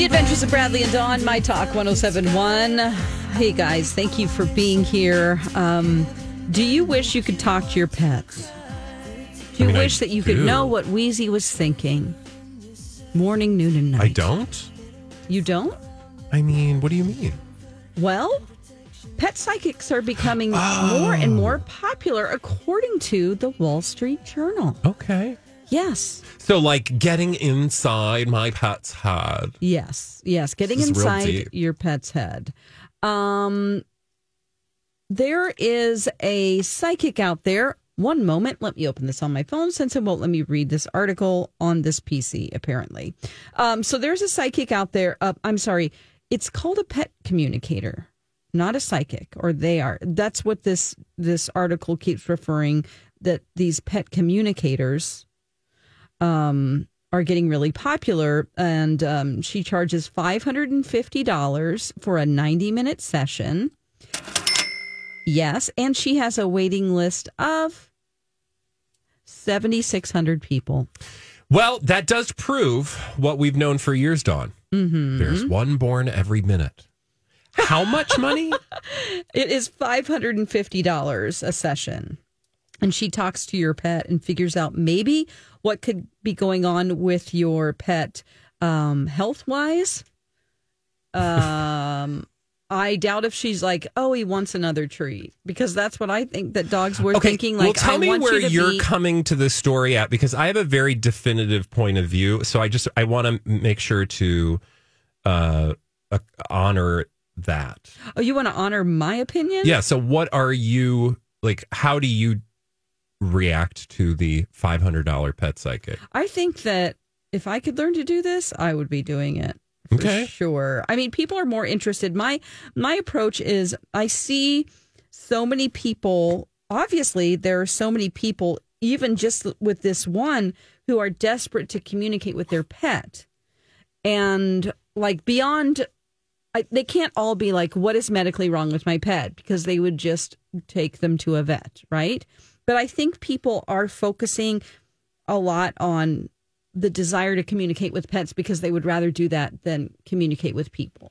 The Adventures of Bradley and Dawn, My Talk 1071. Hey guys, thank you for being here. Um, do you wish you could talk to your pets? Do you mean, I wish that you could know what Wheezy was thinking? Morning, noon, and night. I don't. You don't? I mean, what do you mean? Well, pet psychics are becoming more and more popular according to the Wall Street Journal. Okay. Yes. So, like getting inside my pet's head. Yes, yes, getting This is real inside your pet's head. Um, there is a psychic out there. One moment, let me open this on my phone since it won't let me read this article on this PC. Apparently, um, so there's a psychic out there. Uh, I'm sorry, it's called a pet communicator, not a psychic, or they are. That's what this this article keeps referring that these pet communicators um, are getting really popular, and um, she charges five hundred and fifty dollars for a ninety minute session. Yes, and she has a waiting list of seventy six hundred people. Well, that does prove what we've known for years, Dawn. Mm-hmm. There's one born every minute. How much money? It is five hundred and fifty dollars a session, and she talks to your pet and figures out maybe what could be going on with your pet um, health wise. Um, I doubt if she's like, oh, he wants another treat because that's what I think that dogs were thinking. Like, well, tell I me want where you you're be- coming to this story at because I have a very definitive point of view. So I just I want to make sure to uh, uh, honor that. Oh, you want to honor my opinion? Yeah. So what are you like? How do you react to the five hundred dollar pet psychic? I think that if I could learn to do this, I would be doing it. For Okay. Sure. I mean, people are more interested. My my approach is I see so many people, obviously there are so many people even just with this one who are desperate to communicate with their pet. And like beyond I, they can't all be like, what is medically wrong with my pet? Because they would just take them to a vet, right? But I think people are focusing a lot on the desire to communicate with pets because they would rather do that than communicate with people.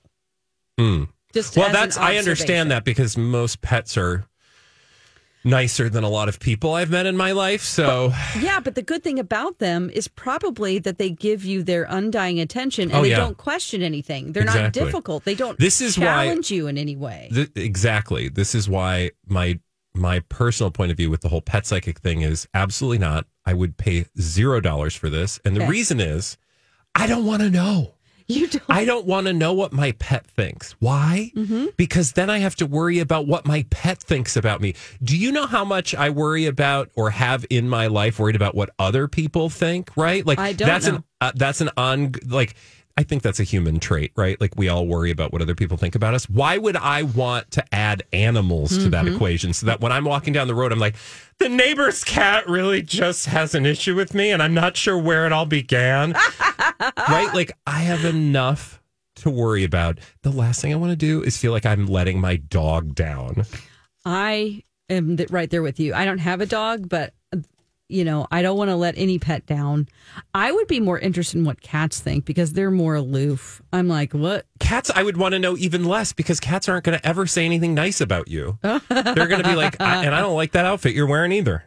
Hmm. Just Well, that's I understand that because most pets are nicer than a lot of people I've met in my life. So Yeah, but the good thing about them is probably that they give you their undying attention and Oh, they yeah. don't question anything. They're not difficult. They don't This is why- challenge you in any way. Th- exactly. This is why my my personal point of view with the whole pet psychic thing is absolutely not. I would pay zero dollars for this, and the reason is I don't want to know. you don't I don't want to know what my pet thinks. Why? Mm-hmm. Because then I have to worry about what my pet thinks about me. Do you know how much I worry about or have in my life worried about what other people think? Right? Like I don't that's know. an uh, that's an on like. I think that's a human trait, right? Like we all worry about what other people think about us. Why would I want to add animals to that Mm-hmm. equation so that when I'm walking down the road, I'm like, the neighbor's cat really just has an issue with me and I'm not sure where it all began? right? Like I have enough to worry about. The last thing I want to do is feel like I'm letting my dog down. I am th- right there with you. I don't have a dog, but you know, I don't want to let any pet down. I would be more interested in what cats think because they're more aloof. I'm like, what? Cats, I would want to know even less because cats aren't going to ever say anything nice about you. They're going to be like, I, and I don't like that outfit you're wearing either.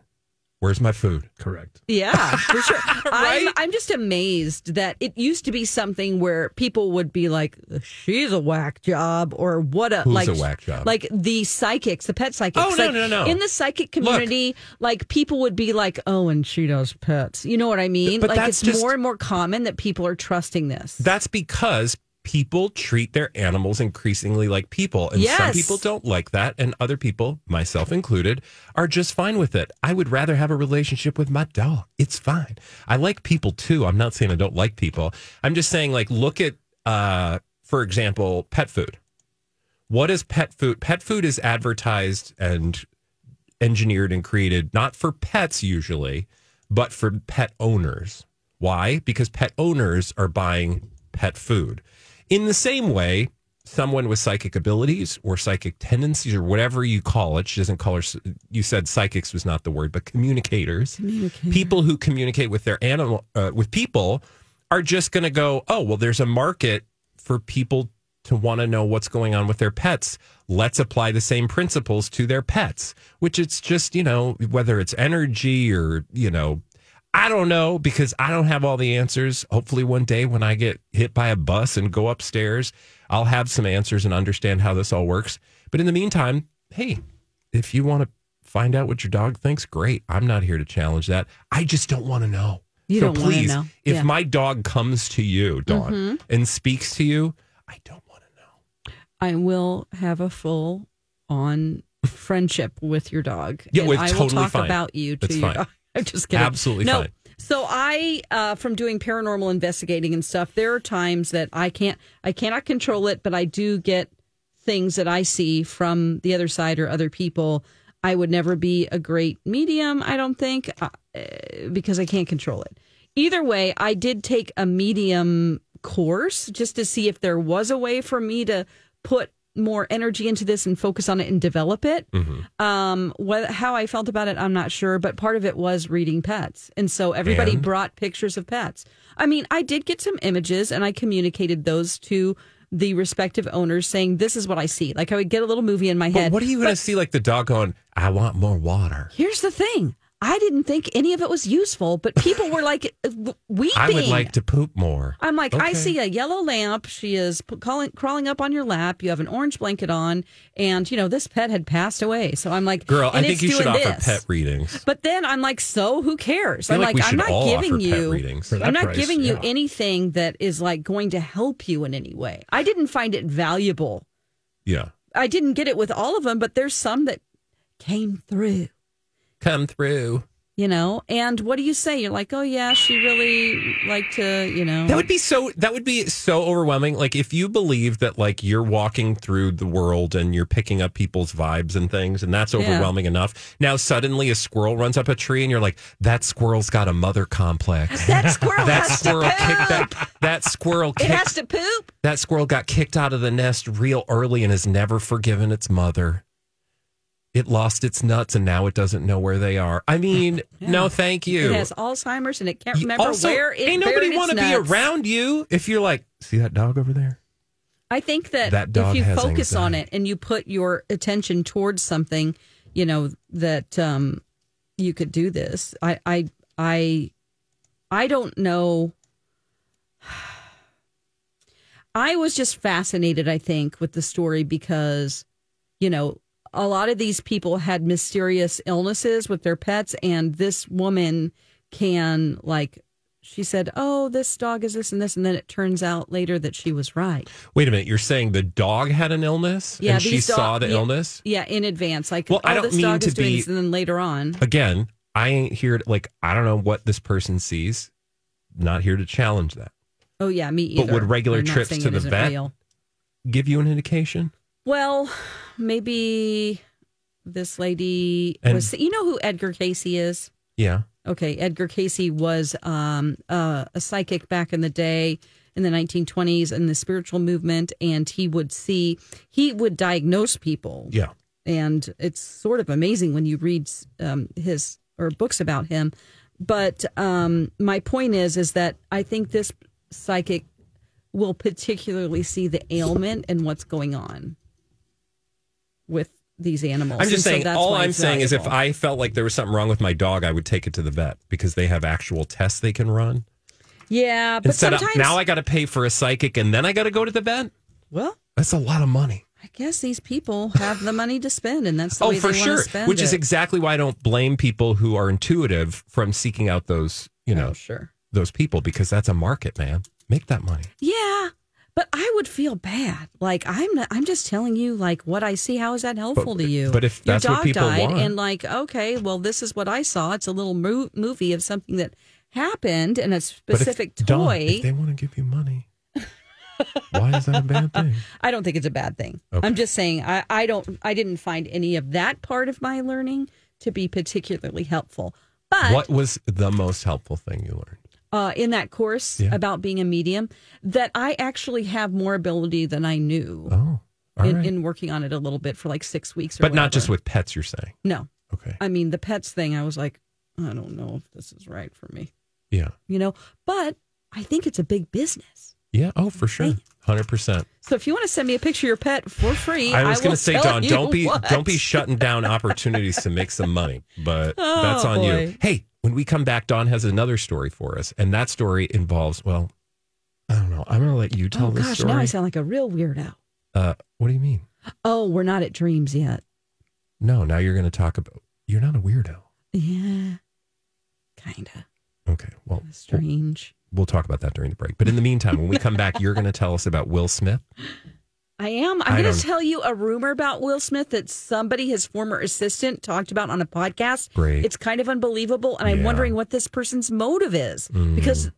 Where's my food? Correct. Yeah, for sure. I'm, I'm just amazed that it used to be something where people would be like, "She's a whack job," or "What a Who's like a whack job? Like the psychics, the pet psychics. Oh, no, Like, no, no. In the psychic community, like people would be like, "Oh, and she does pets." You know what I mean? But like that's it's just- more and more common that people are trusting this. That's because people treat their animals increasingly like people. And some people don't like that. And other people, myself included, are just fine with it. I would rather have a relationship with my dog. It's fine. I like people too. I'm not saying I don't like people. I'm just saying, like, look at, uh, for example, pet food. What is pet food? Pet food is advertised and engineered and created not for pets usually, but for pet owners. Why? Because pet owners are buying pet food. In the same way, someone with psychic abilities or psychic tendencies or whatever you call it, she doesn't call her, you said psychics was not the word, but communicators, people who communicate with their animal, uh, with people are just going to go, oh, well, there's a market for people to want to know what's going on with their pets. Let's apply the same principles to their pets, which it's just, you know, whether it's energy or, you know, I don't know because I don't have all the answers. Hopefully, one day when I get hit by a bus and go upstairs, I'll have some answers and understand how this all works. But in the meantime, hey, if you want to find out what your dog thinks, great. I'm not here to challenge that. I just don't want to know. You so don't please, know. if Yeah. Mm-hmm. my dog comes to you, Dawn, and speaks to you, I don't want to know. I will have a full on friendship with your dog. Yeah, and I it's will totally talk fine. about you to It's your fine. dog. I'm just kidding. Absolutely no. fine. So I, uh, from doing paranormal investigating and stuff, there are times that I can't, I cannot control it, but I do get things that I see from the other side or other people. I would never be a great medium, I don't think, uh, because I can't control it. Either way, I did take a medium course just to see if there was a way for me to put more energy into this and focus on it and develop it. Um, what, how I felt about it, I'm not sure, but part of it was reading pets. And so everybody And? brought pictures of pets. I mean, I did get some images and I communicated those to the respective owners saying, this is what I see. Like I would get a little movie in my But head. what are you going to see like the dog going, I want more water? Here's the thing. I didn't think any of it was useful, but people were like uh, weeping. I would like to poop more. I'm like, I see a yellow lamp. She is p- calling, crawling up on your lap. You have an orange blanket on, and you know this pet had passed away. So I'm like, Girl, I think it's you should doing offer pet readings. But then I'm like, so who cares? I I'm like like, I'm not giving you. readings. For that I'm not price, giving you anything that is like going to help you in any way. I didn't find it valuable. Yeah. I didn't get it with all of them, but there's some that came through. Come through. You know, and what do you say? You're like, oh yeah, she really liked to, you know. That would be so that would be so overwhelming. Like if you believe that like you're walking through the world and you're picking up people's vibes and things and that's Yeah. overwhelming enough. Now suddenly a squirrel runs up a tree and you're like, that squirrel's got a mother complex. that squirrel that has squirrel to kicked poop. that that squirrel It kicked has to poop. that squirrel got kicked out of the nest real early and has never forgiven its mother. It lost its nuts and now it doesn't know where they are. I mean, no, thank you. It has Alzheimer's and it can't remember also, where it is. ain't nobody want to be around you if you're like, see that dog over there? I think that, That dog if you focus on it and you put your attention towards something, you know that um, you could do this. I, I, I, I don't know. I was just fascinated. I think with the story because, you know, a lot of these people had mysterious illnesses with their pets, and this woman can like. She said, "Oh, this dog is this and this," and then it turns out later that she was right. Wait a minute, you're saying the dog had an illness Yeah, and she dog- saw the yeah. illness? Yeah, in advance. Like, Well, oh, I don't this mean dog to be- this, and then later on. Again, I ain't here to, like, I don't know what this person sees. Not here to challenge that. Oh yeah, me either. But would regular trips to the vet- real. Give you an indication? Well, maybe this lady And- was. You know who Edgar Cayce is? Yeah. Okay, Edgar Cayce was um, uh, a psychic back in the day in the 1920s in the spiritual movement, and he would see, he would diagnose people. Yeah. and it's sort of amazing when you read um, his or books about him. But um, my point is, is that I think this psychic will particularly see the ailment and what's going on with these animals. I'm just And so saying, that's all I'm saying is if. I felt like there was something wrong with my dog, I would take it to the vet because they have actual tests they can run. yeah, but Instead sometimes of now I got to pay for a psychic and then I got to go to the vet. well, That's a lot of money. I guess these people have the money to spend, and that's the Oh, way for they sure. to spend Which is exactly why I don't blame people who are intuitive from seeking out those, you oh, know, oh, sure. those people because that's a market, man. Make that money. Yeah, but I would feel bad. Like I'm not, I'm just telling you like what I see. How is that helpful to you? but if your that's what dog people died want- and like okay, well this is what I saw. It's a little mo- movie of something that happened and a But specific if, toy. if they want to give you money, why is that a bad thing? I don't think it's a bad thing. Okay. I'm just saying I, I don't I didn't find any of that part of my learning to be particularly helpful. But What was the most helpful thing you learned? Uh, in that course Yeah. about being a medium, that I actually have more ability than I knew Oh, in, right. in working on it a little bit for like six weeks. Or but not just with pets, you're saying. no. Okay. I mean, the pets thing. I was like, I don't know if this is right for me, Yeah. you know. But I think it's a big business. Yeah. Oh, for sure. Hundred percent. So if you want to send me a picture of your pet for free, I was going to say, Dawn, don't be what. don't be shutting down opportunities to make some money, but Oh, that's on you. Hey, when we come back, Dawn has another story for us, and that story involves well, I don't know. I'm going to let you tell Oh this gosh, story. now I sound like a real weirdo. uh, what do you mean? Oh, we're not at dreams yet. No, now you're going to talk about. You're not a weirdo. Yeah, kind of Okay, well, we'll, strange. we'll talk about that during the break. But in the meantime, when we come back, you're going to tell us about Will Smith. I am. I'm going to tell you a rumor about Will Smith that somebody, his former assistant, talked about on a podcast. Great. It's kind of unbelievable, and I'm Mm. wondering what this person's motive is because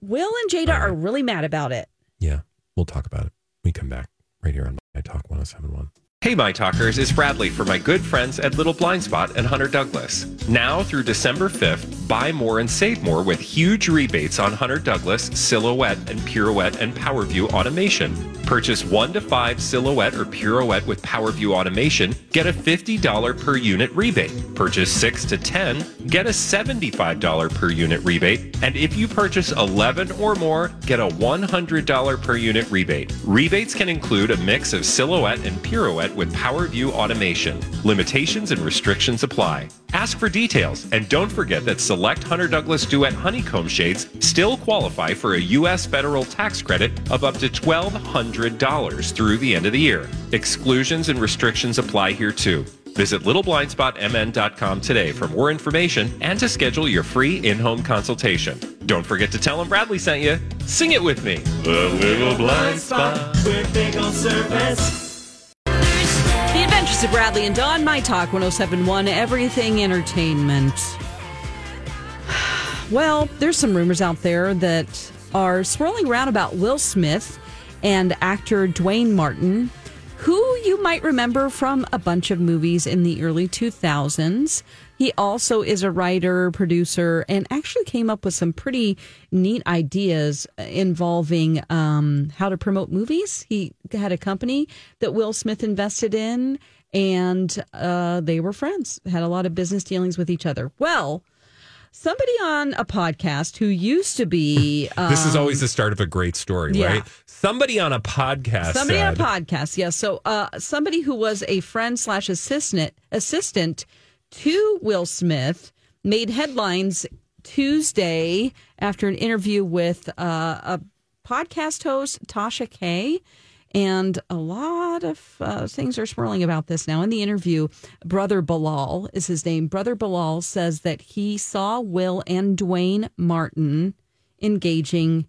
Will and Jada are really mad about it. Yeah, we'll talk about it. We come back right here on My Talk 1071. Hey, My Talkers, it's Bradley for my good friends at Little Blind Spot and Hunter Douglas. Now through December 5th, buy more and save more with huge rebates on Hunter Douglas, Silhouette, and Pirouette and PowerView automation. Purchase one to five Silhouette or Pirouette with PowerView automation, get a $50 per unit rebate. Purchase six to 10, get a $75 per unit rebate. And if you purchase 11 or more, get a $100 per unit rebate. Rebates can include a mix of Silhouette and Pirouette with PowerView automation. Limitations and restrictions apply. Ask for details and don't forget that select Hunter Douglas Duet honeycomb shades still qualify for a U.S. federal tax credit of up to $1,200 through the end of the year. Exclusions and restrictions apply here too. Visit littleblindspotmn.com today for more information and to schedule your free in-home consultation. Don't forget to tell them Bradley sent you. Sing it with me. The Little Blind Spot. The Adventures of Bradley and Dawn, My Talk 1071, Everything Entertainment. Well, there's some rumors out there that are swirling around about Will Smith and actor Duane Martin, who you might remember from a bunch of movies in the early 2000s. He also is a writer, producer, and actually came up with some pretty neat ideas involving um, how to promote movies. He had a company that Will Smith invested in, and uh, they were friends, had a lot of business dealings with each other. Well, somebody on a podcast who used to be uh, This is always the start of a great story, yeah. right? Somebody on a podcast somebody said, on a podcast yes so uh somebody who was a friend slash assistant assistant to will smith made headlines tuesday after an interview with uh, a podcast host Tasha K and a lot of uh, things are swirling about this now. In the interview, Brother Bilal is his name. Brother Bilal says that he saw Will and Duane Martin engaging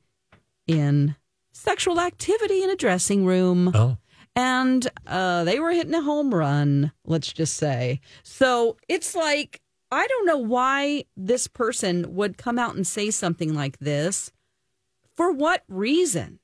in sexual activity in a dressing room. Oh. And uh, they were hitting a home run, let's just say. So it's like, I don't know why this person would come out and say something like this. For what reason?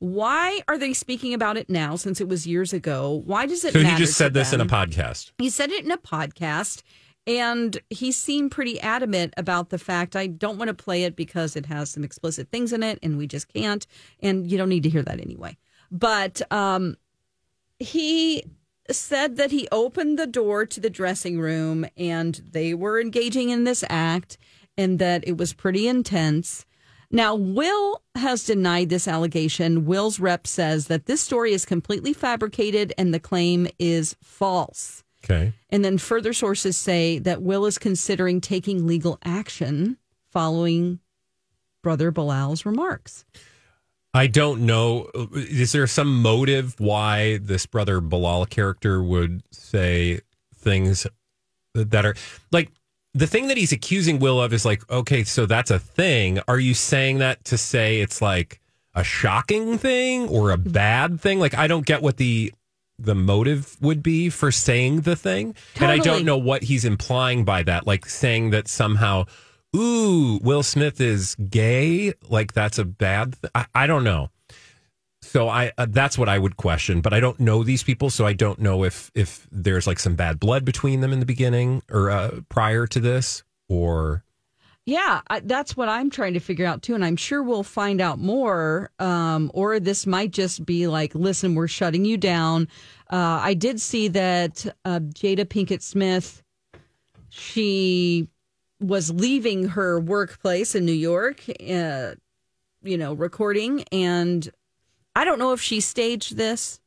Why are they speaking about it now since it was years ago? Why does it So he just said this in a podcast. He said it in a podcast, and he seemed pretty adamant about the fact I don't want to play it because it has some explicit things in it, and we just can't. And you don't need to hear that anyway. But um, he said that he opened the door to the dressing room, and they were engaging in this act, and that it was pretty intense. Now, Will has denied this allegation. Will's rep says that this story is completely fabricated and the claim is false. Okay. And then further sources say that Will is considering taking legal action following Brother Bilal's remarks. I don't know. Is there some motive why this brother Bilal character would say things that are like the thing that he's accusing Will of is like, okay, so that's a thing. Are you saying that to say it's like a shocking thing or a hmm. bad thing? Like, I don't get what the the motive would be for saying the thing, and I don't know what he's implying by that. Like saying that somehow, ooh, Will Smith is gay. Like that's a bad. Th- I, I don't know. So I uh, that's what I would question, but I don't know these people, so I don't know if if there's like some bad blood between them in the beginning or uh, prior to this, or Yeah, I, that's what I'm trying to figure out too, and I'm sure we'll find out more. Um, or this might just be like, listen, we're shutting you down. Uh, I did see that uh, Jada Pinkett Smith, she was leaving her workplace in New York, uh, you know, recording, and I don't know if she staged this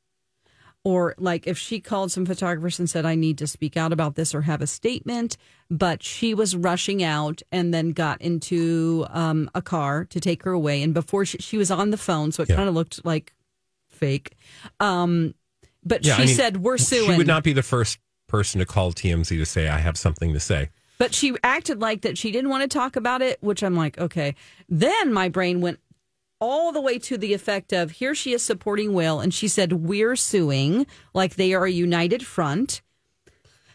or like if she called some photographers and said, I need to speak out about this or have a statement. But she was rushing out and then got into um, a car to take her away. And before she, she was on the phone, so it Yeah. kind of looked like fake. Um, but Yeah, she I mean, said, We're suing. She would not be the first person to call TMZ to say, I have something to say. But she acted like that she didn't want to talk about it, which I'm like, okay. Then my brain went all the way to the effect of here she is supporting Will, and she said, We're suing, like they are a united front.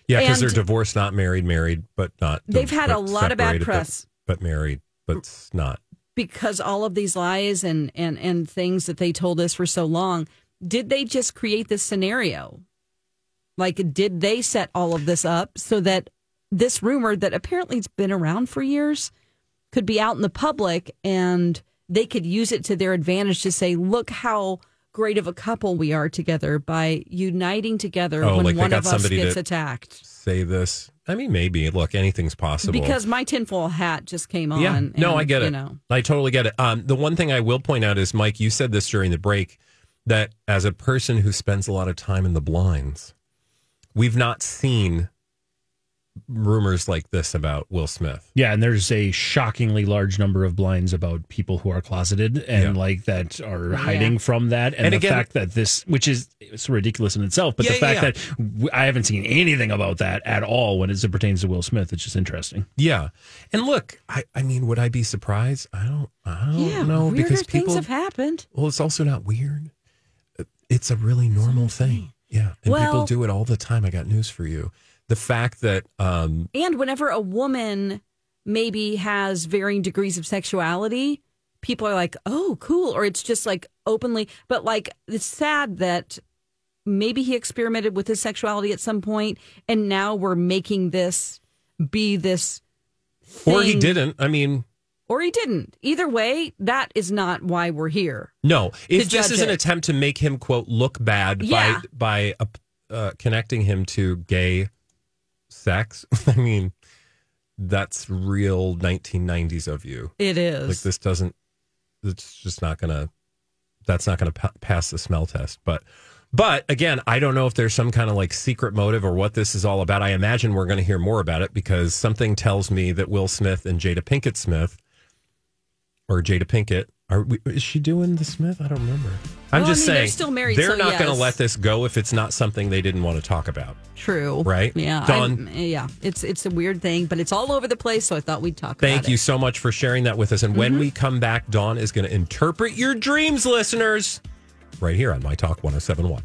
Yeah, because they're divorced, not married, married, but not. They've had a lot of bad separated, but- press. But, married, but not. because all of these lies and and and things that they told us for so long did they just create this scenario like did they set all of this up so that this rumor that apparently it's been around for years could be out in the public and they could use it to their advantage to say look how great of a couple we are together by uniting together Oh, when like one of us gets attacked Say this. I mean, maybe. Look, anything's possible. because my tinfoil hat just came on Yeah, no, and, I get it. you know I totally get it. Um, the one thing I will point out is, Mike, you said this during the break that as a person who spends a lot of time in the blinds, we've not seen rumors like this about Will Smith. Yeah, and there's a shockingly large number of blinds about people who are closeted and Yeah. like that are hiding from that. And, And the again- fact that this, which is it's ridiculous in itself, but Yeah, the fact yeah, that I haven't seen anything about that at all when it pertains to Will Smith, it's just interesting. Yeah, and look, I, I mean, would I be surprised? I don't, I don't yeah know weirder because things people. have happened well, it's also not weird. It's a really normal thing. Yeah, and Well- people do it all the time. I got news for you. The fact that um, And whenever a woman maybe has varying degrees of sexuality, people are like, oh, cool. Or it's just like openly. But like, it's sad that maybe he experimented with his sexuality at some point and now we're making this be this. or he didn't. I mean, Or he didn't. Either way, that is not why we're here. No, if this is an attempt to make him quote look bad Yeah. by by uh, uh, connecting him to gay sex, I mean that's real 1990s of you. It is. Like this doesn't. It's just not gonna. That's not gonna pa- pass the smell test. But but again, I don't know if there's some kind of like secret motive or what this is all about. I imagine we're going to hear more about it because something tells me that Will Smith and Jada Pinkett Smith or Jada Pinkett are we, is she doing the Smith? I don't remember. I'm Well, I just mean, they're saying still married, They're so not going to let this go if it's not something they didn't want to talk about. True. Right? Yeah. Dawn. Yeah. It's it's a weird thing, but it's all over the place. So I thought we'd talk Thank about you it. so much for sharing that with us. And Mm-hmm. when we come back, Dawn is going to interpret your dreams, listeners, right here on My Talk 1071.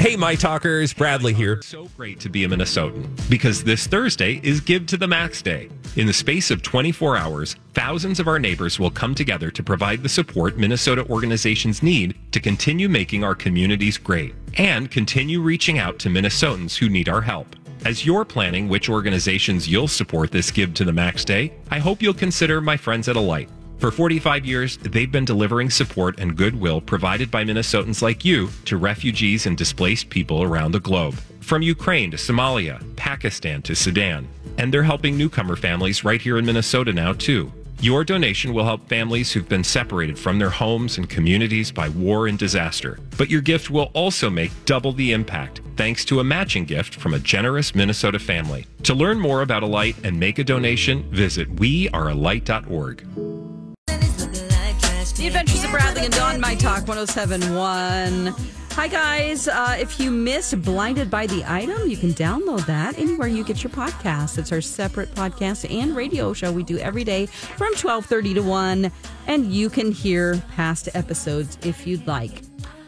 Hey, My Talkers, Bradley here. So great to be a Minnesotan because this Thursday is Give to the Max Day. In the space of 24 hours, thousands of our neighbors will come together to provide the support Minnesota organizations need to continue making our communities great and continue reaching out to Minnesotans who need our help. As you're planning which organizations you'll support this Give to the Max Day, I hope you'll consider my friends at Alight. For 45 years, they've been delivering support and goodwill provided by Minnesotans like you to refugees and displaced people around the globe. From Ukraine to Somalia, Pakistan to Sudan. And they're helping newcomer families right here in Minnesota now, too. Your donation will help families who've been separated from their homes and communities by war and disaster. But your gift will also make double the impact thanks to a matching gift from a generous Minnesota family. To learn more about Alight and make a donation, visit wearealight.org. The Adventures of Bradley and Dawn, My Talk 1071. Hi, guys. Uh, if you missed Blinded by the Item, you can download that anywhere you get your podcasts. It's our separate podcast and radio show we do every day from 1230 to 1. And you can hear past episodes if you'd like.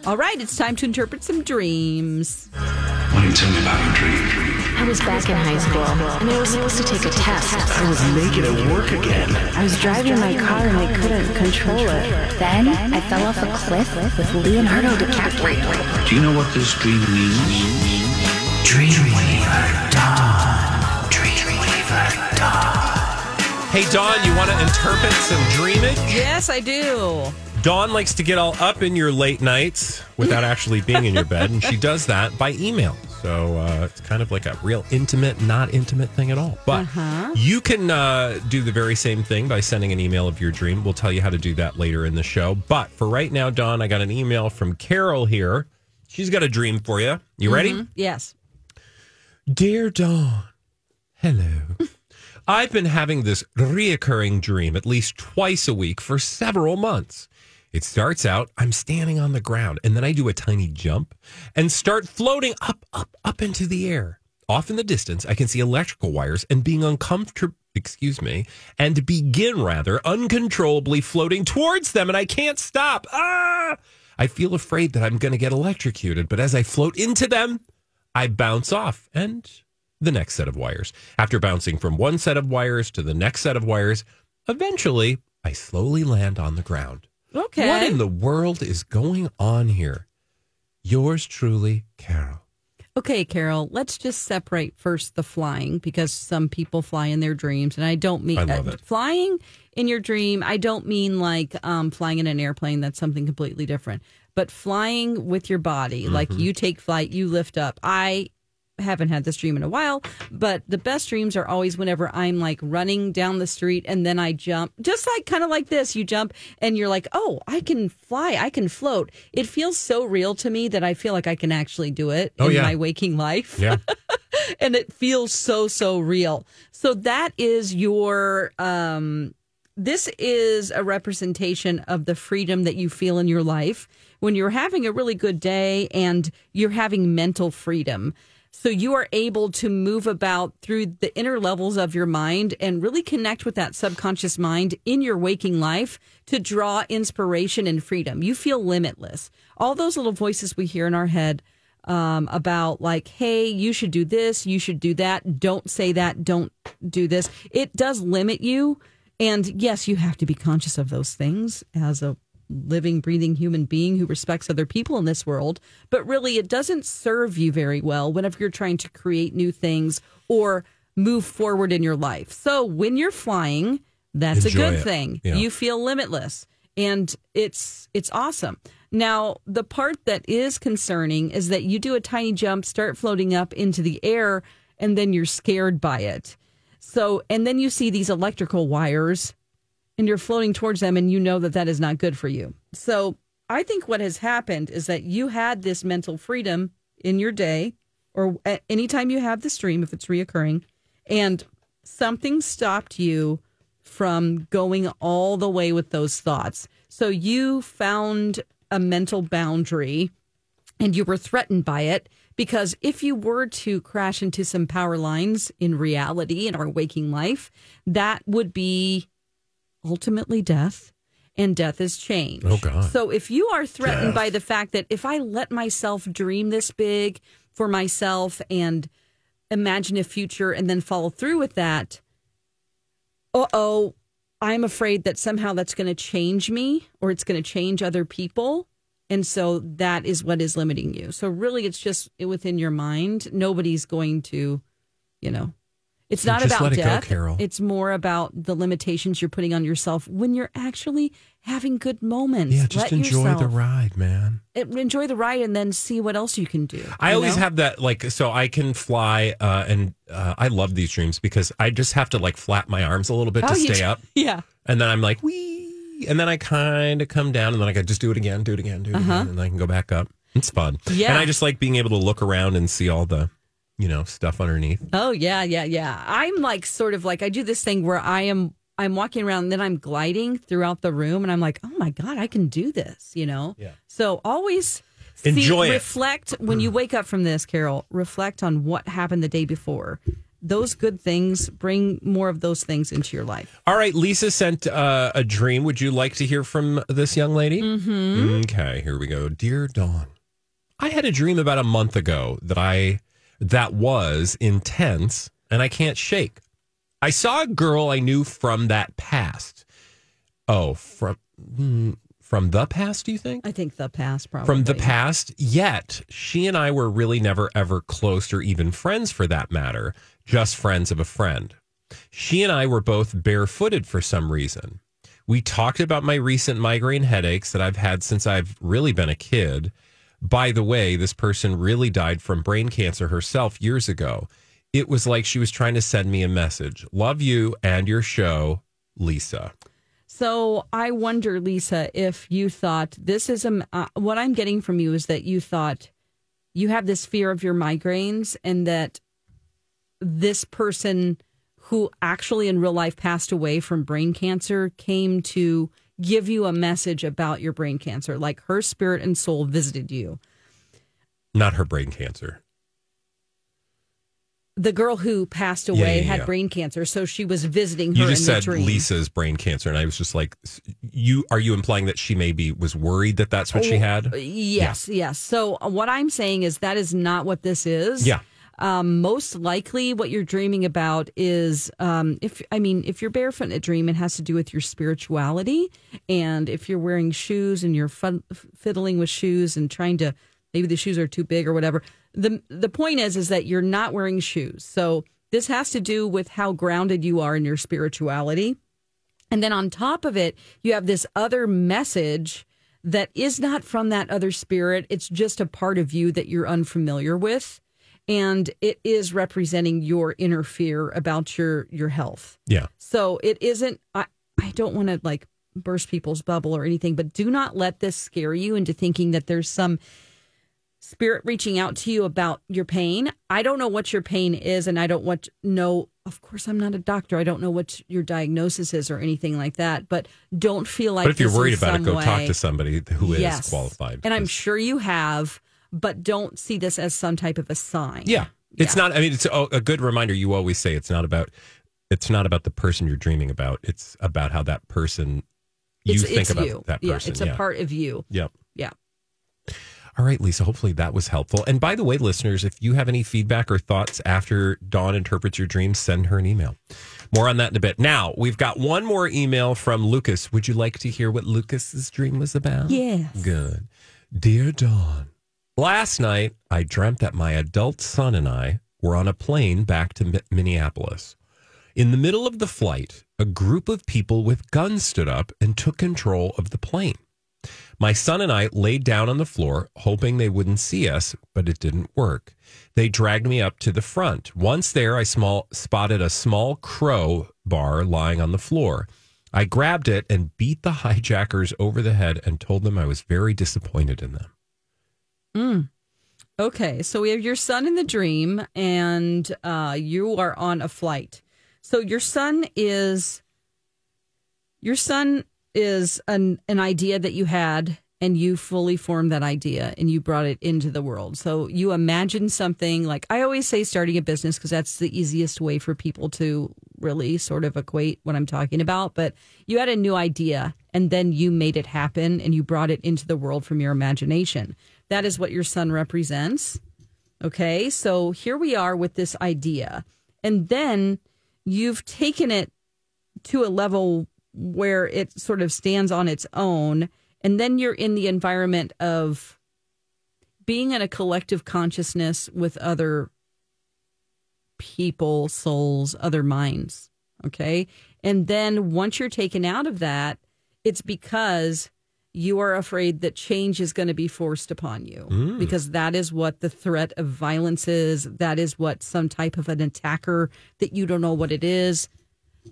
All right, it's time to interpret some dreams. Why don't you tell me about your dream? I was back in high school, and I was supposed to take a test. I was making it work again. I was driving my car and I couldn't control it. Then I fell off a cliff with Leonardo DiCaprio. Do you know what this dream means? Dreamweaver Dawn. Dreamweaver Dawn. Hey, Dawn, you want to interpret some dreamage? Yes, I do. Dawn likes to get all up in your late nights without actually being in your bed, and she does that by emails. So uh, it's kind of like a real intimate, not intimate thing at all. But Uh-huh. you can uh, do the very same thing by sending an email of your dream. We'll tell you how to do that later in the show. But for right now, Dawn, I got an email from Carol here. She's got a dream for you. You ready? Yes. Dear Dawn, hello. I've been having this reoccurring dream at least twice a week for several months. It starts out, I'm standing on the ground, and then I do a tiny jump and start floating up, up, up into the air. Off in the distance, I can see electrical wires and being uncomfortable, excuse me, and begin rather uncontrollably floating towards them, and I can't stop. Ah! I feel afraid that I'm going to get electrocuted, but as I float into them, I bounce off and the next set of wires. After bouncing from one set of wires to the next set of wires, eventually I slowly land on the ground. Okay. What in the world is going on here? Yours truly, Carol. Okay, Carol, let's just separate first the flying because some people fly in their dreams. And I don't mean I uh, flying in your dream. I don't mean like um, flying in an airplane. That's something completely different. But flying with your body, like Mm-hmm. you take flight, you lift up. I haven't had this dream in a while, but the best dreams are always whenever I'm like running down the street and then I jump, just like kind of like this. You jump and you're like, oh, I can fly, I can float. It feels so real to me that I feel like I can actually do it Oh, in yeah. my waking life Yeah. and it feels so so real so that is your um this is a representation of the freedom that you feel in your life when you're having a really good day and you're having mental freedom so you are able to move about through the inner levels of your mind and really connect with that subconscious mind in your waking life to draw inspiration and freedom. You feel limitless. All those little voices we hear in our head um, about like, hey, you should do this, you should do that, don't say that, don't do this. It does limit you. And yes, you have to be conscious of those things as a living, breathing human being who respects other people in this world. But really, it doesn't serve you very well whenever you're trying to create new things or move forward in your life. So when you're flying, that's Enjoy a good it. thing. Yeah. You feel limitless and it's it's awesome. Now, the part that is concerning is that you do a tiny jump, start floating up into the air and then you're scared by it. So, and then you see these electrical wires and you're floating towards them and you know that that is not good for you. So, I think what has happened is that you had this mental freedom in your day or at any time you have the stream, if it's reoccurring and something stopped you from going all the way with those thoughts. So you found a mental boundary and you were threatened by it because if you were to crash into some power lines in reality in our waking life, that would be ultimately death. And death is change. Oh, God. So if you are threatened by the fact that if I let myself dream this big for myself and imagine a future and then follow through with that, uh oh, I'm afraid that somehow that's going to change me or it's going to change other people. And so that is what is limiting you. So really, it's just within your mind. Nobody's going to, you know, it's So not just about let it go, death. Carol. It's more about the limitations you're putting on yourself when you're actually having good moments. Yeah, just Let enjoy the ride, man. enjoy the ride and then see what else you can do. I always know? have that like so I can fly uh, and uh, I love these dreams because I just have to like flap my arms a little bit Oh, to stay up Yeah. and then I'm like wee and then I kind of come down and then I can just do it again, do it again, do it again and then I can go back up. It's fun. Uh-huh. Yeah. And I just like being able to look around and see all the you know stuff underneath. Oh yeah, yeah, yeah. I'm like sort of like I do this thing where I am I'm walking around and then I'm gliding throughout the room and I'm like, oh my god, I can do this. You know. Yeah. So always see- Enjoy it. reflect when you wake up from this, Carol. Reflect on what happened the day before. Those good things bring more of those things into your life. All right, Lisa sent uh, a dream. Would you like to hear from this young lady? Mm-hmm. Okay, here we go. Dear Dawn, I had a dream about a month ago that I that was intense and I can't shake. I saw a girl I knew from that past. Oh, from mm, from the past, do you think? I think the past probably from the past. Yet she and I were really never ever close or even friends for that matter, just friends of a friend. She and I were both barefooted for some reason. We talked about my recent migraine headaches that I've had since I've really been a kid. By the way, this person really died from brain cancer herself years ago. It was like she was trying to send me a message. Love you and your show, Lisa. So I wonder, Lisa, if you thought this is a. Uh, what I'm getting from you is that you thought you have this fear of your migraines, and that this person who actually in real life passed away from brain cancer came to give you a message about your brain cancer, like her spirit and soul visited you. Not her brain cancer. The girl who passed away yeah, had yeah. brain cancer, so she was visiting her You just said. Lisa's brain cancer, and I was just like, "You are you implying that she maybe was worried that that's what she had?" Yes, yes. So uh, what I'm saying is that is not what this is. Yeah. Um, most likely, what you're dreaming about is, um, if I mean, if you're barefoot in a dream, it has to do with your spirituality, and if you're wearing shoes and you're fiddling with shoes and trying to, maybe the shoes are too big or whatever. the The point is, is that you're not wearing shoes. So this has to do with how grounded you are in your spirituality. And then on top of it, you have this other message that is not from that other spirit. It's just a part of you that you're unfamiliar with. And it is representing your inner fear about your your health. Yeah. So it isn't I, I don't want to like burst people's bubble or anything, but do not let this scare you into thinking that there's some spirit reaching out to you about your pain. I don't know what your pain is and I don't want know of course I'm not a doctor. I don't know what your diagnosis is or anything like that, but don't feel like but if you're worried about it, go talk to somebody who is Yes. qualified. And I'm sure you have, but don't see this as some type of a sign. Yeah. It's Yeah. not I mean it's a, a good reminder you always say it's not about it's not about the person you're dreaming about. It's about how that person you It's, think it's about you. that Yeah, person. it's a part of you. Yep. Yeah. All right, Lisa. Hopefully that was helpful. And by the way, listeners, if you have any feedback or thoughts after Dawn interprets your dreams, send her an email. More on that in a bit. Now, we've got one more email from Lucas. Would you like to hear what Lucas's dream was about? Yes. Good. Dear Dawn, last night I dreamt that my adult son and I were on a plane back to Mi- Minneapolis. In the middle of the flight, a group of people with guns stood up and took control of the plane. My son and I laid down on the floor, hoping they wouldn't see us, but it didn't work. They dragged me up to the front. Once there, I small, spotted a small crow bar lying on the floor. I grabbed it and beat the hijackers over the head and told them I was very disappointed in them. Okay, so we have your son in the dream, and uh, you are on a flight. So your son is your son is an an idea that you had, and you fully formed that idea, and you brought it into the world. So you imagine something like I always say, starting a business because that's the easiest way for people to really sort of equate what I'm talking about. But you had a new idea, and then you made it happen, and you brought it into the world from your imagination. That is what your son represents. Okay, so here we are with this idea. And then you've taken it to a level where it sort of stands on its own. And then you're in the environment of being in a collective consciousness with other people, souls, other minds. Okay. And then once you're taken out of that, it's because you are afraid that change is going to be forced upon you mm. because that is what the threat of violence is. That is what some type of an attacker that you don't know what it is.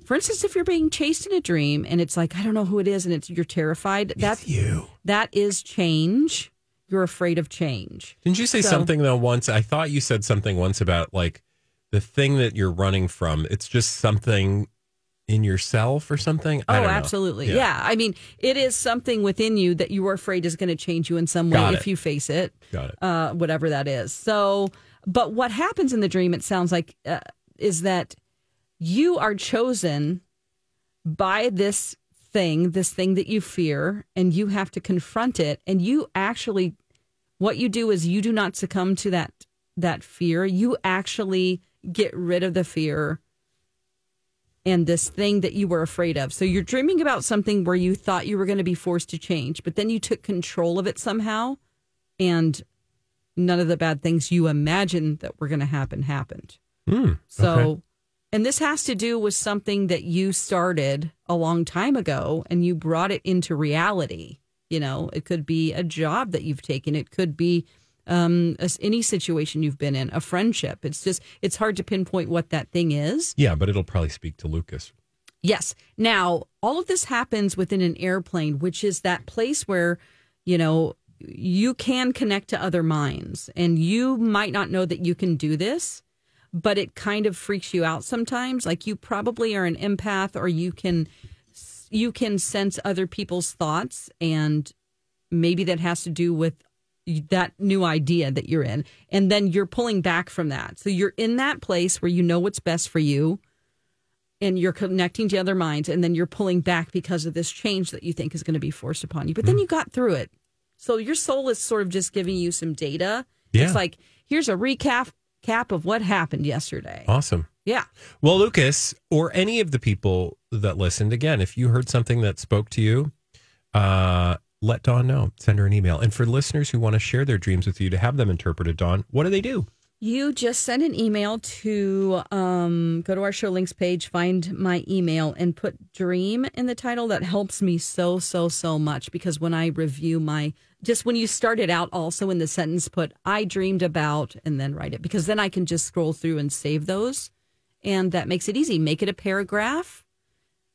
For instance, if you're being chased in a dream and it's like I don't know who it is and it's you're terrified, that's you. that is change. You're afraid of change. Didn't you say So- something though once? I thought you said something once about like the thing that you're running from. It's just something in yourself or something. I Oh, don't know. absolutely. Yeah. I mean, it is something within you that you are afraid is going to change you in some way if you face it. Got it. uh, whatever that is. So, but what happens in the dream, it sounds like, uh, is that you are chosen by this thing, this thing that you fear, and you have to confront it. And you actually, what you do is you do not succumb to that that fear. You actually get rid of the fear and this thing that you were afraid of. So you're dreaming about something where you thought you were going to be forced to change, but then you took control of it somehow and none of the bad things you imagined that were going to happen happened. Hmm, So, okay. and this has to do with something that you started a long time ago and you brought it into reality. You know, it could be a job that you've taken. It could be um, as- any situation you've been in, a friendship. It's just, it's hard to pinpoint what that thing is. Yeah, but it'll probably speak to Lucas. Yes. Now, all of this happens within an airplane, which is that place where, you know, you can connect to other minds and you might not know that you can do this, but it kind of freaks you out sometimes. Like you probably are an empath or you can you can sense other people's thoughts and maybe that has to do with that new idea that you're in and then you're pulling back from that. So you're in that place where you know what's best for you and you're connecting to other minds and then you're pulling back because of this change that you think is going to be forced upon you but then you got through it so your soul is sort of just giving you some data Yeah. it's like here's a recap cap of what happened yesterday Awesome. yeah Well, Lucas, or any of the people that listened, again, if you heard something that spoke to you, uh, let Dawn know. Send her an email. And for listeners who want to share their dreams with you to have them interpreted, Dawn, what do they do? you just send an email to um, go to our show links page find my email and put dream in the title that helps me so so so much because when i review my just when you start it out also in the sentence put i dreamed about and then write it because then i can just scroll through and save those and that makes it easy make it a paragraph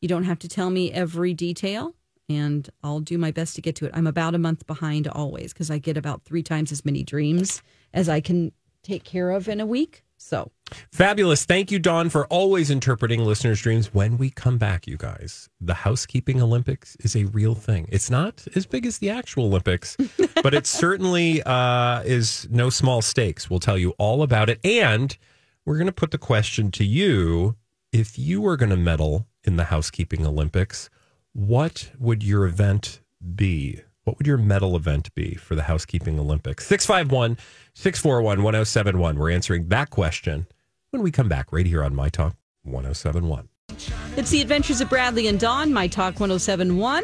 you don't have to tell me every detail and i'll do my best to get to it i'm about a month behind always because i get about three times as many dreams as i can take care of in a week so Fabulous. Thank you, Dawn, for always interpreting listeners' dreams. When we come back, you guys, the housekeeping Olympics is a real thing. It's not as big as the actual Olympics, but it certainly uh, is no small stakes. We'll tell you all about it. And we're going to put the question to you if you were going to medal in the housekeeping Olympics, what would your event be? What would your medal event be for the housekeeping Olympics? 651 641 1071. We're answering that question when we come back right here on My Talk 1071. It's the adventures of Bradley and Dawn, My Talk 1071.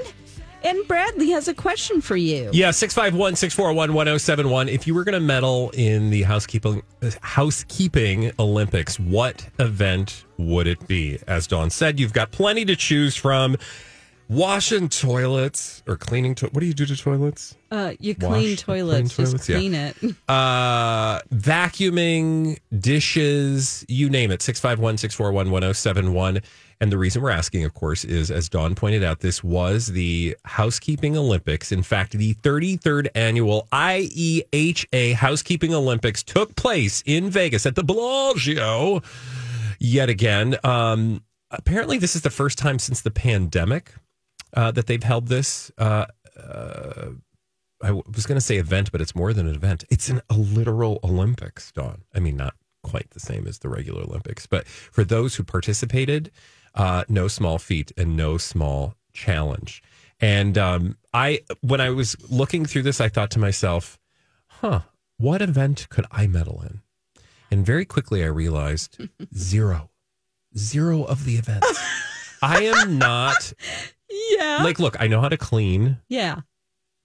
And Bradley has a question for you. Yeah, 651 641 1071. If you were going to medal in the housekeeping housekeeping Olympics, what event would it be? As Dawn said, you've got plenty to choose from. Washing toilets or cleaning to- what do you do to toilets? Uh, you Wash- clean clean toilets, toilets, just yeah. clean it. uh vacuuming dishes you name it. 651-641-1071 and the reason we're asking of course is as dawn pointed out this was the housekeeping olympics. In fact the 33rd annual ieha housekeeping olympics took place in vegas at the bellagio yet again. Um apparently this is the first time since the pandemic uh, that they've held this uh, I w- was going to say event, but it's more than an event. It's an, a literal Olympics, Dawn. I mean, not quite the same as the regular Olympics, but for those who participated, uh, no small feat and no small challenge. And um, I, when I was looking through this, I thought to myself, huh, what event could I medal in? And very quickly I realized zero, zero of the events. I am not yeah. like, look, I know how to clean. yeah.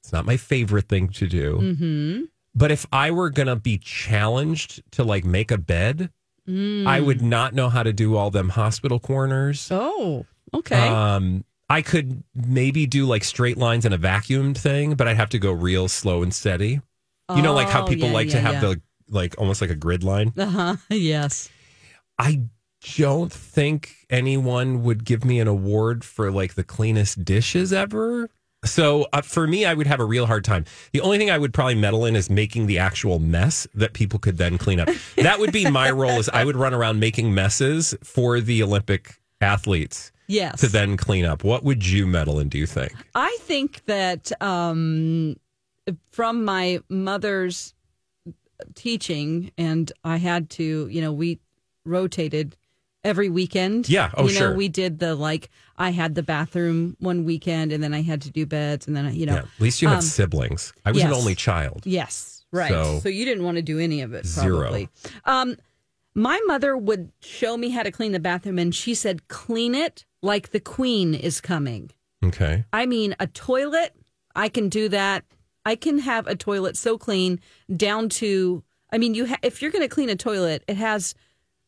It's not my favorite thing to do. Mm-hmm. But if I were going to be challenged to like make a bed, I would not know how to do all them hospital corners. Oh, okay. Um, I could maybe do like straight lines and a vacuumed thing, but I'd have to go real slow and steady. You know, like how Oh, people yeah, like to have yeah. the like almost like a grid line. uh huh. Yes. I don't think anyone would give me an award for like the cleanest dishes ever. So uh, for me, I would have a real hard time. The only thing I would probably medal in is making the actual mess that people could then clean up. that would be my role. Is I would run around making messes for the Olympic athletes Yes. to then clean up. What would you medal in? Do you think? I think that um, from my mother's teaching, and I had to, you know, we rotated every weekend. Yeah. Oh, you know, sure. we did the like. I had the bathroom one weekend, and then I had to do beds, and then I, you know, yeah. At least you had um, siblings. I was an only child. Yes, right. So- So, you didn't want to do any of it, Zero. probably. Um, my mother would show me how to clean the bathroom, and she said, "Clean it like the queen is coming." Okay. I mean, a toilet, I can do that. I can have a toilet so clean down to. I mean, you ha- if you're going to clean a toilet, it has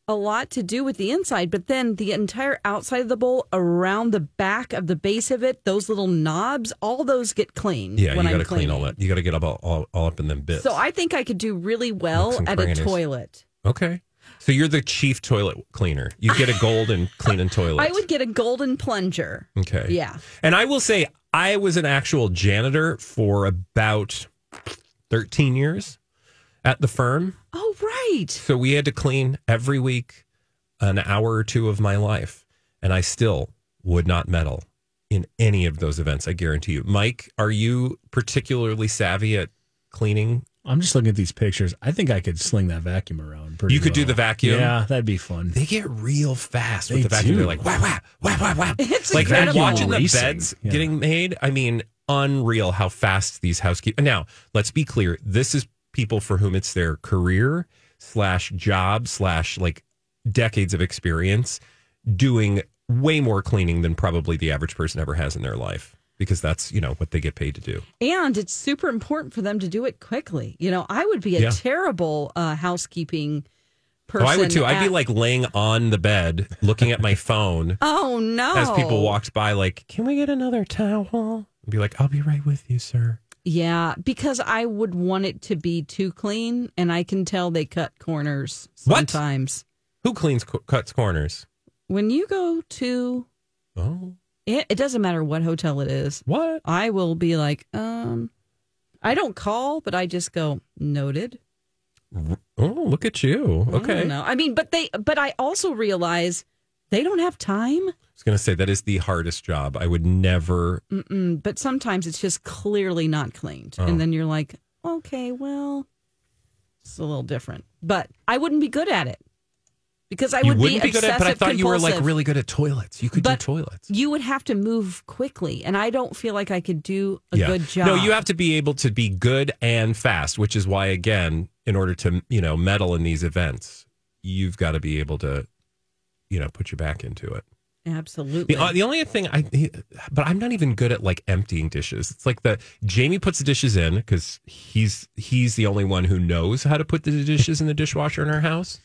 a lot to do with the inside, but then the entire outside of the bowl, around the back of the base of it, those little knobs, all those get cleaned. Yeah, when you got to clean all that. You got to get up all, all, all up in them bits. So I think I could do really well at a toilet. okay. So you're the chief toilet cleaner. You get a gold and cleaning toilet. I would get a golden plunger. Okay. Yeah. And I will say, I was an actual janitor for about 13 years at the firm. Oh, right. So we had to clean every week an hour or two of my life. And I still would not medal in any of those events. I guarantee you. Mike, are you particularly savvy at cleaning? I'm just looking at these pictures. I think I could sling that vacuum around. Pretty You could do the vacuum? Yeah, that'd be fun. They get real fast with the vacuum. do. They're like, wow, wow, wow, wow, wow. It's like incredible. watching the beds Yeah. getting made. I mean, unreal how fast these housekeepers. Now, let's be clear. This is people for whom it's their career slash job slash like decades of experience doing way more cleaning than probably the average person ever has in their life because that's, you know, what they get paid to do. And it's super important for them to do it quickly. You know, I would be a Yeah. terrible uh, housekeeping Oh, person. I would too. I'd be like laying on the bed looking at my phone oh no. as people walked by, like, can we get another towel? I'd be like, I'll be right with you, sir. Yeah, because I would want it to be too clean, and I can tell they cut corners What? sometimes. Who cleans co- cuts corners? When you go to Oh, it, it doesn't matter what hotel it is. what? I will be like, um, I don't call, but I just go noted. Oh, look at you. Okay. don't. I mean, but they, but I also realize they don't have time. I was going to say that is the hardest job. I would never. Mm, but sometimes it's just clearly not cleaned, Oh. and then you're like, okay, well, it's a little different. But I wouldn't be good at it because I you would wouldn't be, good at, but I thought you were like really good at toilets. You could But do toilets. You would have to move quickly, and I don't feel like I could do a good job. No, you have to be able to be good and fast, which is why, again, in order to you know medal in these events, you've got to be able to, you know, put your back into it. absolutely. The, uh, the only thing I, but I'm not even good at like emptying dishes. It's like the Jamie puts the dishes in because he's he's the only one who knows how to put the dishes in the dishwasher in our house.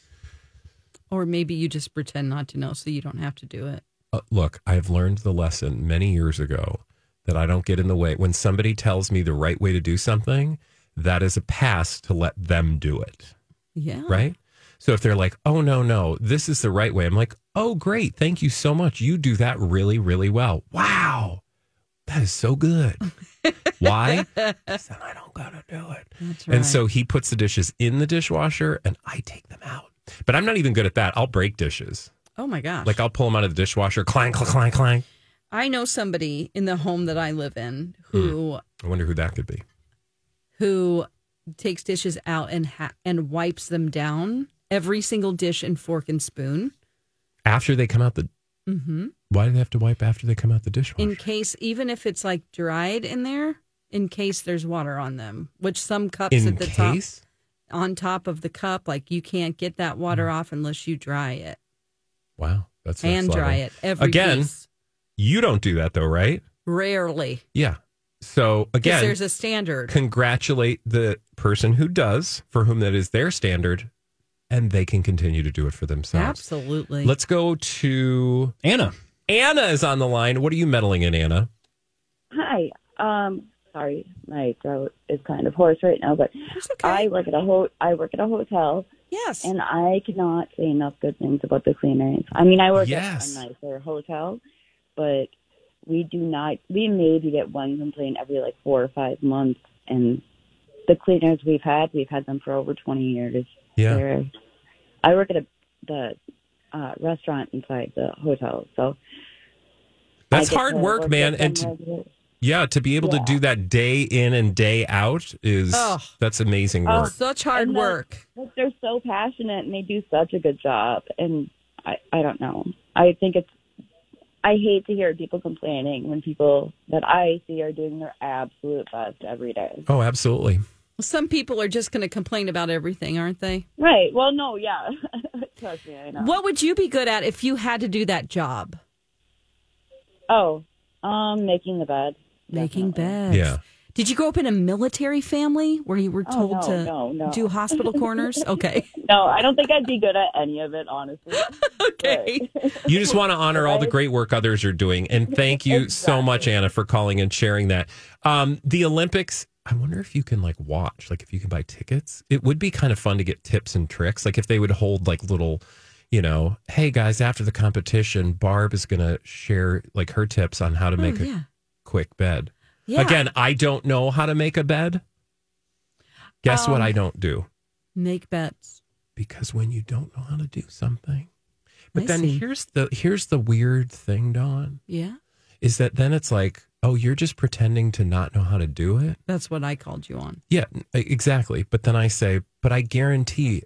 or maybe you just pretend not to know, so you don't have to do it. Uh, look, I've learned the lesson many years ago that I don't get in the way. When somebody tells me the right way to do something, that is a pass to let them do it. Yeah, Right. So if they're like, oh, no, no, this is the right way, I'm like, oh, great. Thank you so much. You do that really, really well. Wow. That is so good. Why? then I don't got to do it. Right. And so he puts the dishes in the dishwasher and I take them out. But I'm not even good at that. I'll break dishes. oh my gosh, Like I'll pull them out of the dishwasher, clang, clang, clang, clang. I know somebody in the home that I live in who hmm. I wonder who that could be. who takes dishes out and ha- and wipes them down every single dish and fork and spoon After they come out the. Mm-hmm. Why do they have to wipe after they come out the dishwasher? in case even if it's like dried in there in case there's water on them which some cups In at the case? top on top of the cup like you can't get that water mm. off unless you dry it Wow, that's and dry level. it every Again, piece. you don't do that though, right? rarely Yeah. So again, there's a standard congratulate the person who does, for whom that is their standard, and they can continue to do it for themselves. absolutely Let's go to Anna. Anna is on the line. What are you medaling in, Anna? Hi. Um, sorry, my throat is kind of hoarse right now, but okay. I work at a ho- I work at a hotel, yes and I cannot say enough good things about the cleaners. I mean, I work Yes. at a nicer hotel, but we do not. We maybe get one complaint every like four or five months, and the cleaners we've had, we've had them for over twenty years. Yeah. They're, I work at a the uh, restaurant inside the hotel, so That's hard to work, with man. And to, yeah, to be able to do that day in and day out is Oh. that's amazing Oh. work. such hard And the- work Like they're so passionate and they do such a good job. And I, I don't know. I think it's. I hate to hear people complaining when people that I see are doing their absolute best every day. Oh, absolutely. Some people are just going to complain about everything aren't they Right. Well, no. Yeah. Trust me. I know. what would you be good at if you had to do that job Oh, um, making the bed. making Definitely. beds Yeah. Did you grow up in a military family where you were Oh, told no, to no, no. do hospital corners? Okay. No, I don't think I'd be good at any of it, honestly. Okay. You just want to honor all the great work others are doing. And thank you so much, Anna, for calling and sharing that. Um, the Olympics, I wonder if you can like watch, like if you can buy tickets. It would be kind of fun to get tips and tricks. Like if they would hold like little, you know, hey guys, after the competition, Barb is going to share like her tips on how to make Oh, a quick bed. Yeah. Again, I don't know how to make a bed. Guess what Um, I don't do? Make bets. Because when you don't know how to do something. But I then see. here's the here's the weird thing, Dawn, Yeah. is that then it's like, oh, you're just pretending to not know how to do it. That's what I called you on. Yeah, exactly. But then I say, but I guarantee,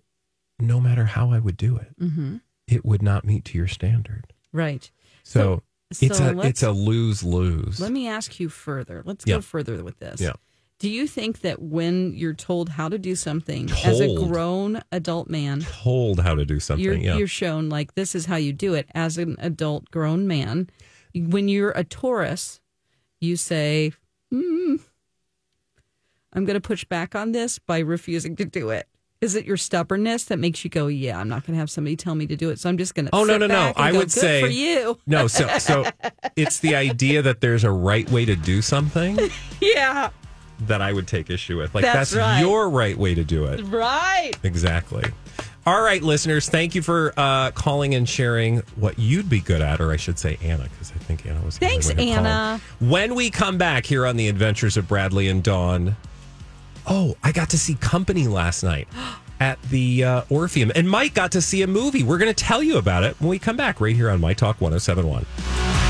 no matter how I would do it, Mm-hmm. it would not meet to your standard. Right. So, it's so a it's a lose lose. Let me ask you further. Let's Yeah. go further with this. Yeah. Do you think that when you're told how to do something as a grown adult man, told how to do something. you're yeah. you're shown like this is how you do it as an adult grown man. When you're a Taurus, you say, hmm, "I'm going to push back on this by refusing to do it." Is it your stubbornness that makes you go, "Yeah, I'm not going to have somebody tell me to do it, so I'm just going to"? Oh, no, no, no. I go, would "Good say- for you. no, so so it's the idea that there's a right way to do something Yeah, that I would take issue with. Like That's that's, right. your right way to do it. right. Exactly. All right, listeners, thank you for uh, calling and sharing what you'd be good at, or I should say Anna, because I think Anna was. Thanks, one who called. Anna. When we come back here on the Adventures of Bradley and Dawn, oh, I got to see Company last night at the uh, Orpheum, and Mike got to see a movie. We're going to tell you about it when we come back right here on My Talk 1071.